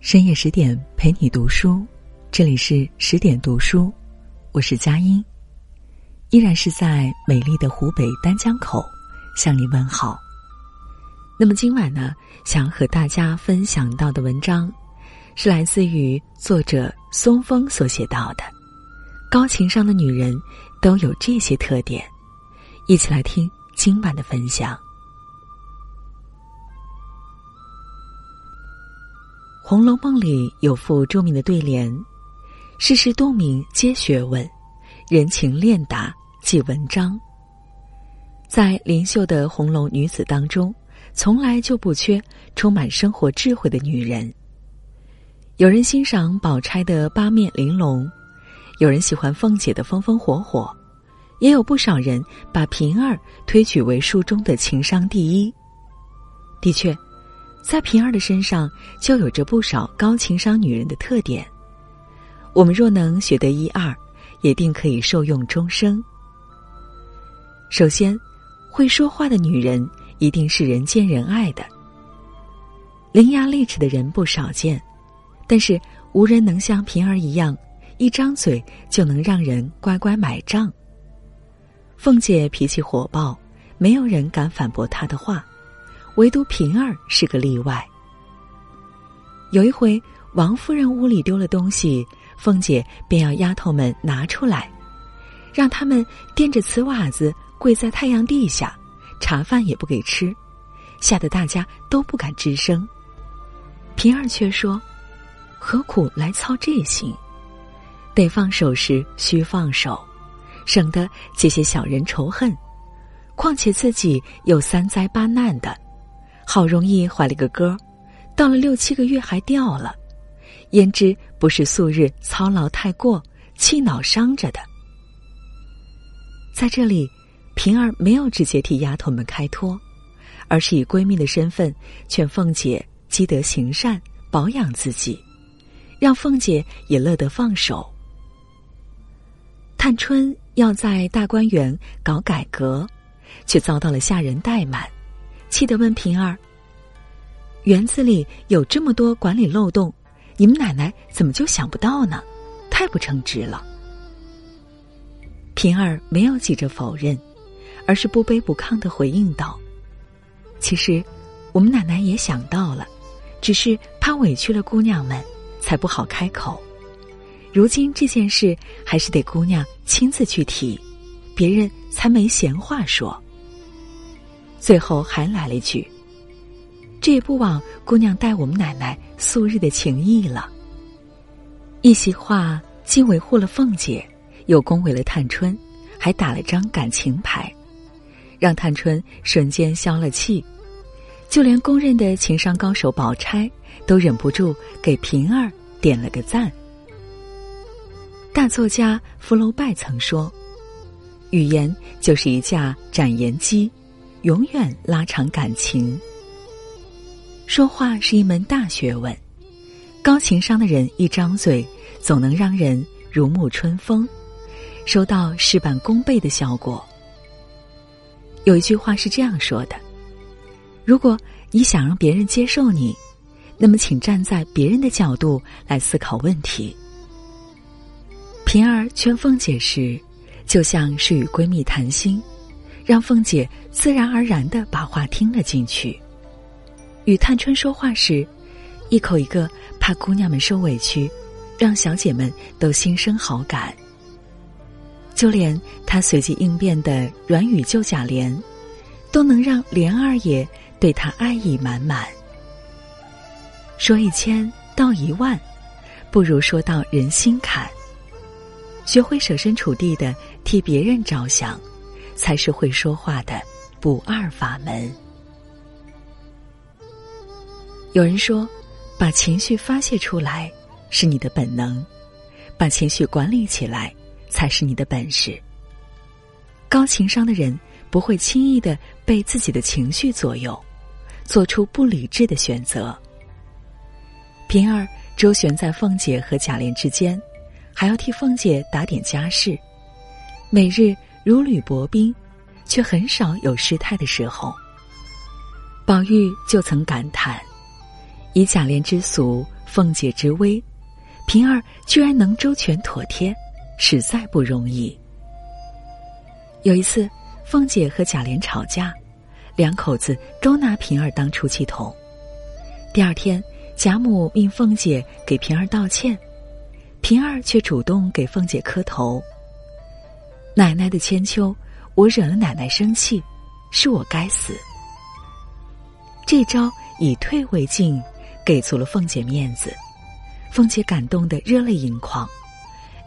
深夜十点陪你读书，这里是十点读书，我是佳音，依然是在美丽的湖北丹江口向你问好。那么今晚呢，想和大家分享到的文章，是来自于作者松风所写到的。高情商的女人都有这些特点，一起来听今晚的分享。《红楼梦》里有副著名的对联：“世事洞明皆学问，人情练达即文章。”在灵秀的红楼女子当中，从来就不缺充满生活智慧的女人。有人欣赏宝钗的八面玲珑，有人喜欢凤姐的风风火火，也有不少人把平儿推举为书中的情商第一。的确。在平儿的身上就有着不少高情商女人的特点，我们若能学得一二，也定可以受用终生。首先，会说话的女人一定是人见人爱的。伶牙俐齿的人不少见，但是无人能像平儿一样，一张嘴就能让人乖乖买账。凤姐脾气火爆，没有人敢反驳她的话。唯独平儿是个例外。有一回，王夫人屋里丢了东西，凤姐便要丫头们拿出来，让他们垫着瓷瓦子跪在太阳地下，茶饭也不给吃，吓得大家都不敢吱声。平儿却说：“何苦来操这心？得放手时须放手，省得结些小人仇恨。况且自己有三灾八难的。”好容易怀了个哥，到了六七个月还掉了，焉知不是素日操劳太过，气恼伤着的？在这里，平儿没有直接替丫头们开脱，而是以闺蜜的身份劝凤姐积德行善，保养自己，让凤姐也乐得放手。探春要在大观园搞改革，却遭到了下人怠慢。气得问平儿：“园子里有这么多管理漏洞，你们奶奶怎么就想不到呢？太不称职了。”平儿没有急着否认，而是不卑不亢的回应道：“其实，我们奶奶也想到了，只是怕委屈了姑娘们，才不好开口。如今这件事还是得姑娘亲自去提，别人才没闲话说。”最后还来了一句：“这也不枉姑娘待我们奶奶素日的情谊了。”一席话既维护了凤姐，又恭维了探春，还打了张感情牌，让探春瞬间消了气。就连公认的情商高手宝钗，都忍不住给平儿点了个赞。大作家福楼拜曾说：“语言就是一架展言机。”永远拉长感情。说话是一门大学问，高情商的人一张嘴，总能让人如沐春风，收到事半功倍的效果。有一句话是这样说的：如果你想让别人接受你，那么请站在别人的角度来思考问题。平儿劝凤姐时，就像是与闺蜜谈心。让凤姐自然而然的把话听了进去。与探春说话时，一口一个怕姑娘们受委屈，让小姐们都心生好感。就连她随机应变的软语救贾琏，都能让琏二爷对她爱意满满。说一千道一万，不如说到人心坎。学会设身处地的替别人着想。才是会说话的不二法门。有人说，把情绪发泄出来是你的本能，把情绪管理起来才是你的本事。高情商的人不会轻易的被自己的情绪左右，做出不理智的选择。平儿周旋在凤姐和贾琏之间，还要替凤姐打点家事，每日。如履薄冰，却很少有失态的时候。宝玉就曾感叹：“以贾琏之俗，凤姐之威，平儿居然能周全妥帖，实在不容易。有一次，凤姐和贾琏吵架，两口子都拿平儿当出气筒。第二天，贾母命凤姐给平儿道歉，平儿却主动给凤姐磕头。奶奶的千秋，我惹了奶奶生气，是我该死。这招以退为进，给足了凤姐面子，凤姐感动得热泪盈眶，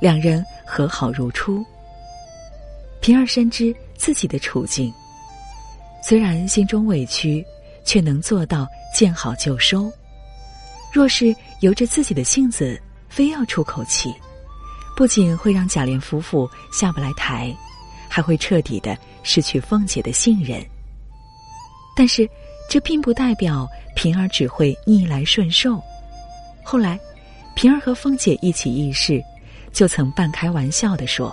两人和好如初。平儿深知自己的处境，虽然心中委屈，却能做到见好就收。若是由着自己的性子，非要出口气，不仅会让贾琏夫妇下不来台，还会彻底的失去凤姐的信任。但是。这并不代表平儿只会逆来顺受。后来，平儿和凤姐一起议事，就曾半开玩笑的说：“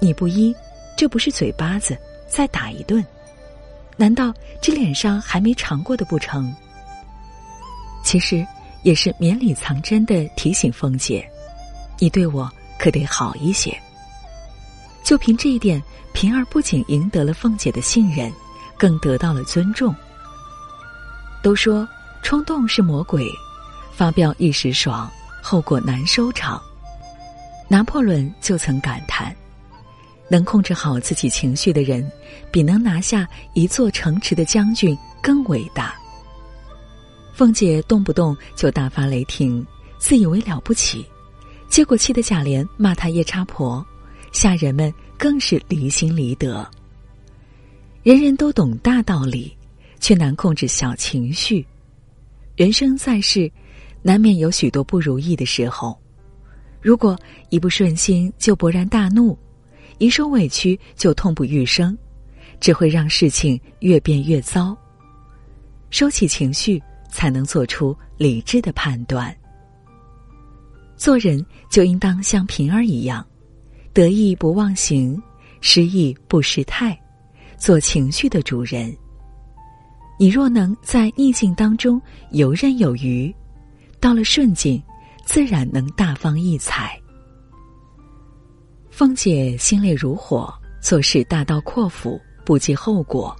你不依，这不是嘴巴子，再打一顿。难道这脸上还没尝过的不成？”其实也是绵里藏针的提醒凤姐：“你对我可得好一些。”就凭这一点，平儿不仅赢得了凤姐的信任。更得到了尊重。都说冲动是魔鬼，发飙一时爽，后果难收场。拿破仑就曾感叹：能控制好自己情绪的人，比能拿下一座城池的将军更伟大。凤姐动不动就大发雷霆，自以为了不起，结果气得贾琏骂她夜叉婆，下人们更是离心离德。人人都懂大道理，却难控制小情绪。人生在世，难免有许多不如意的时候。如果一不顺心就勃然大怒，一受委屈就痛不欲生，只会让事情越变越糟。收起情绪，才能做出理智的判断。做人就应当像平儿一样，得意不忘形，失意不失态。做情绪的主人。你若能在逆境当中游刃有余，到了顺境，自然能大放异彩。凤姐心烈如火，做事大刀阔斧，不计后果；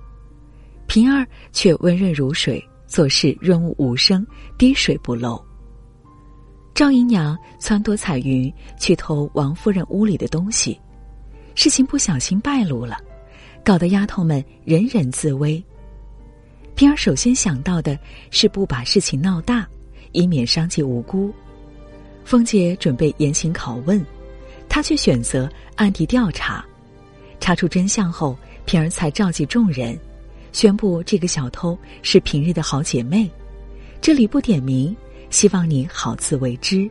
平儿却温润如水，做事润物无声，滴水不漏。赵姨娘撺掇彩云去偷王夫人屋里的东西，事情不小心败露了。搞得丫头们人人自危。平儿首先想到的是不把事情闹大，以免伤及无辜。凤姐准备严刑拷问，她却选择暗地调查。查出真相后，平儿才召集众人，宣布这个小偷是平日的好姐妹。这里不点名，希望你好自为之。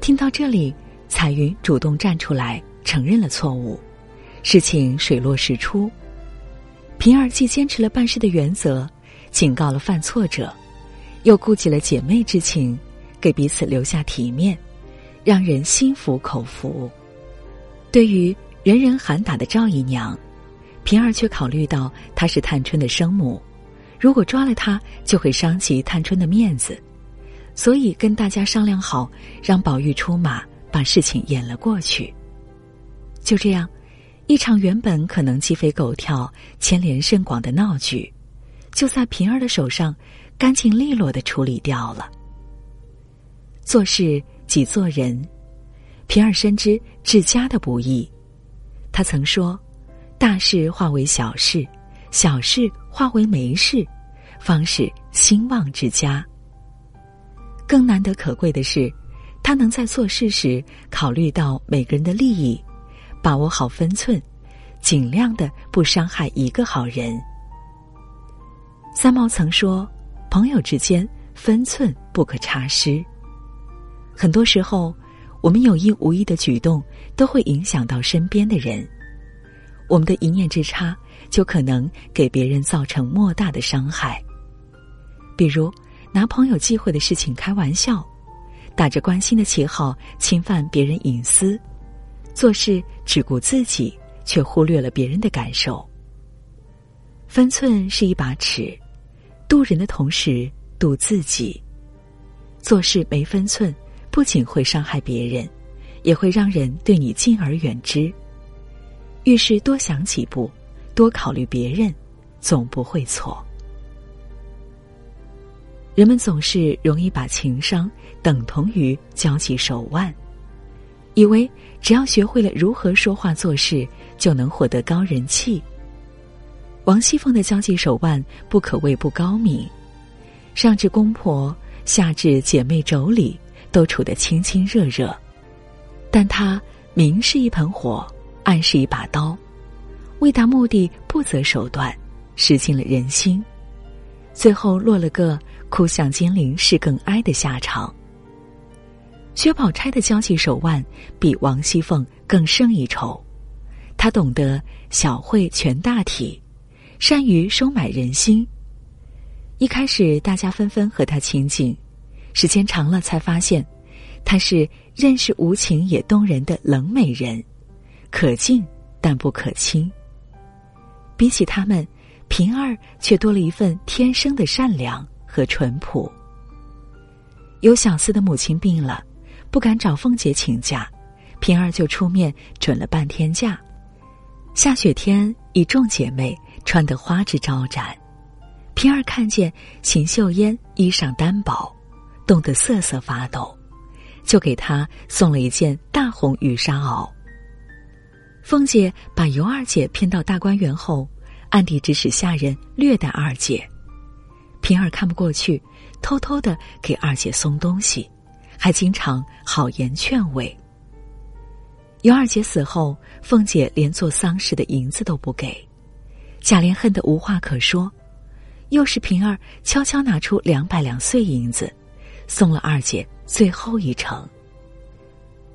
听到这里，彩云主动站出来承认了错误。事情水落石出，平儿既坚持了办事的原则，警告了犯错者，又顾及了姐妹之情，给彼此留下体面，让人心服口服。对于人人喊打的赵姨娘，平儿却考虑到她是探春的生母，如果抓了她，就会伤及探春的面子，所以跟大家商量好，让宝玉出马，把事情演了过去。就这样。一场原本可能鸡飞狗跳、牵连甚广的闹剧，就在平儿的手上干净利落的处理掉了。做事即做人，平儿深知治家的不易。他曾说：“大事化为小事，小事化为没事，方是兴旺之家。”更难得可贵的是，他能在做事时考虑到每个人的利益。把握好分寸，尽量的不伤害一个好人。三毛曾说：“朋友之间分寸不可差失。”很多时候，我们有意无意的举动都会影响到身边的人。我们的一念之差，就可能给别人造成莫大的伤害。比如，拿朋友忌讳的事情开玩笑，打着关心的旗号侵犯别人隐私。做事只顾自己，却忽略了别人的感受。分寸是一把尺，渡人的同时渡自己。做事没分寸，不仅会伤害别人，也会让人对你敬而远之。遇事多想几步，多考虑别人，总不会错。人们总是容易把情商等同于交际手腕，以为只要学会了如何说话做事，就能获得高人气。王熙凤的交际手腕不可谓不高明，上至公婆，下至姐妹妯娌，都处得亲亲热热。但她明是一盆火，暗是一把刀，为达目的不择手段，失尽了人心，最后落了个。哭向金陵事更哀的下场。薛宝钗的交际手腕比王熙凤更胜一筹，她懂得小惠全大体，善于收买人心。一开始大家纷纷和她亲近，时间长了才发现，她是认识无情也动人的冷美人，可敬但不可亲。比起他们，平儿却多了一份天生的善良。和淳朴。有小厮的母亲病了，不敢找凤姐请假，平儿就出面准了半天假。下雪天，一众姐妹穿得花枝招展，平儿看见邢岫烟衣裳单薄，冻得瑟瑟发抖，就给她送了一件大红羽纱袄。凤姐把尤二姐骗到大观园后，暗地指使下人虐待二姐。平儿看不过去，偷偷的给二姐送东西，还经常好言劝慰。尤二姐死后，凤姐连做丧事的银子都不给，贾琏恨得无话可说。又是平儿悄悄拿出两百两碎银子，送了二姐最后一程。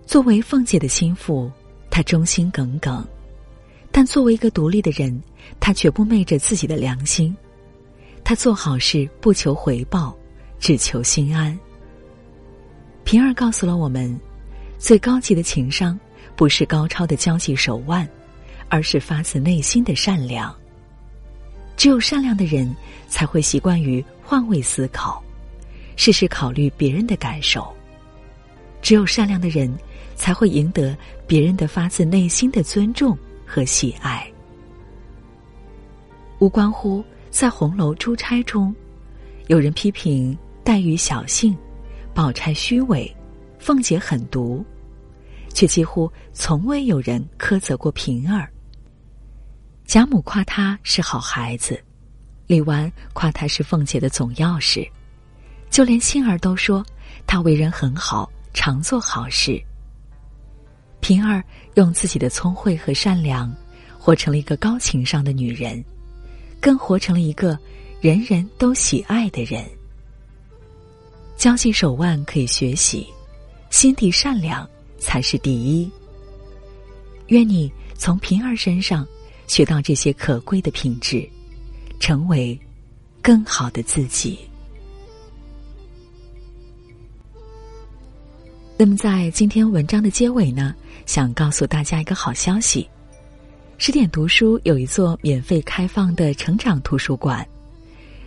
作为凤姐的心腹，她忠心耿耿，但作为一个独立的人，她绝不昧着自己的良心。他做好事不求回报，只求心安。平儿告诉了我们，最高级的情商不是高超的交际手腕，而是发自内心的善良。只有善良的人才会习惯于换位思考，事事考虑别人的感受。只有善良的人才会赢得别人的发自内心的尊重和喜爱。无关乎。在红楼珠钗中，有人批评黛玉小性，宝钗虚伪，凤姐狠毒，却几乎从未有人苛责过平儿。贾母夸她是好孩子，李纨夸她是凤姐的总钥匙，就连杏儿都说她为人很好，常做好事。平儿用自己的聪慧和善良，活成了一个高情商的女人。更活成了一个人人都喜爱的人。交际手腕可以学习，心地善良才是第一。愿你从平儿身上学到这些可贵的品质，成为更好的自己。那么，在今天文章的结尾呢，想告诉大家一个好消息。十点读书有一座免费开放的成长图书馆，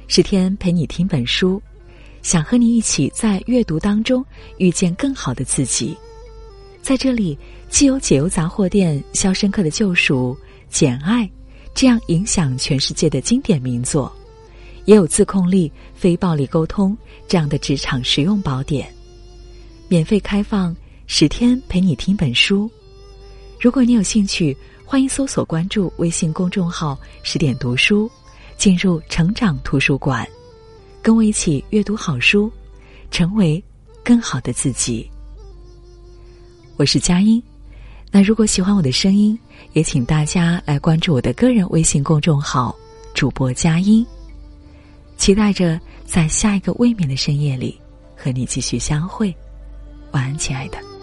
十天陪你听本书，想和你一起在阅读当中遇见更好的自己。在这里，既有解忧杂货店《肖申克的救赎》《简爱》这样影响全世界的经典名作，也有自控力、非暴力沟通这样的职场实用宝典。免费开放十天陪你听本书，如果你有兴趣。欢迎搜索关注微信公众号“十点读书”，进入成长图书馆，跟我一起阅读好书，成为更好的自己。我是佳音，那如果喜欢我的声音，也请大家来关注我的个人微信公众号“主播佳音”，期待着在下一个未眠的深夜里和你继续相会。晚安，亲爱的。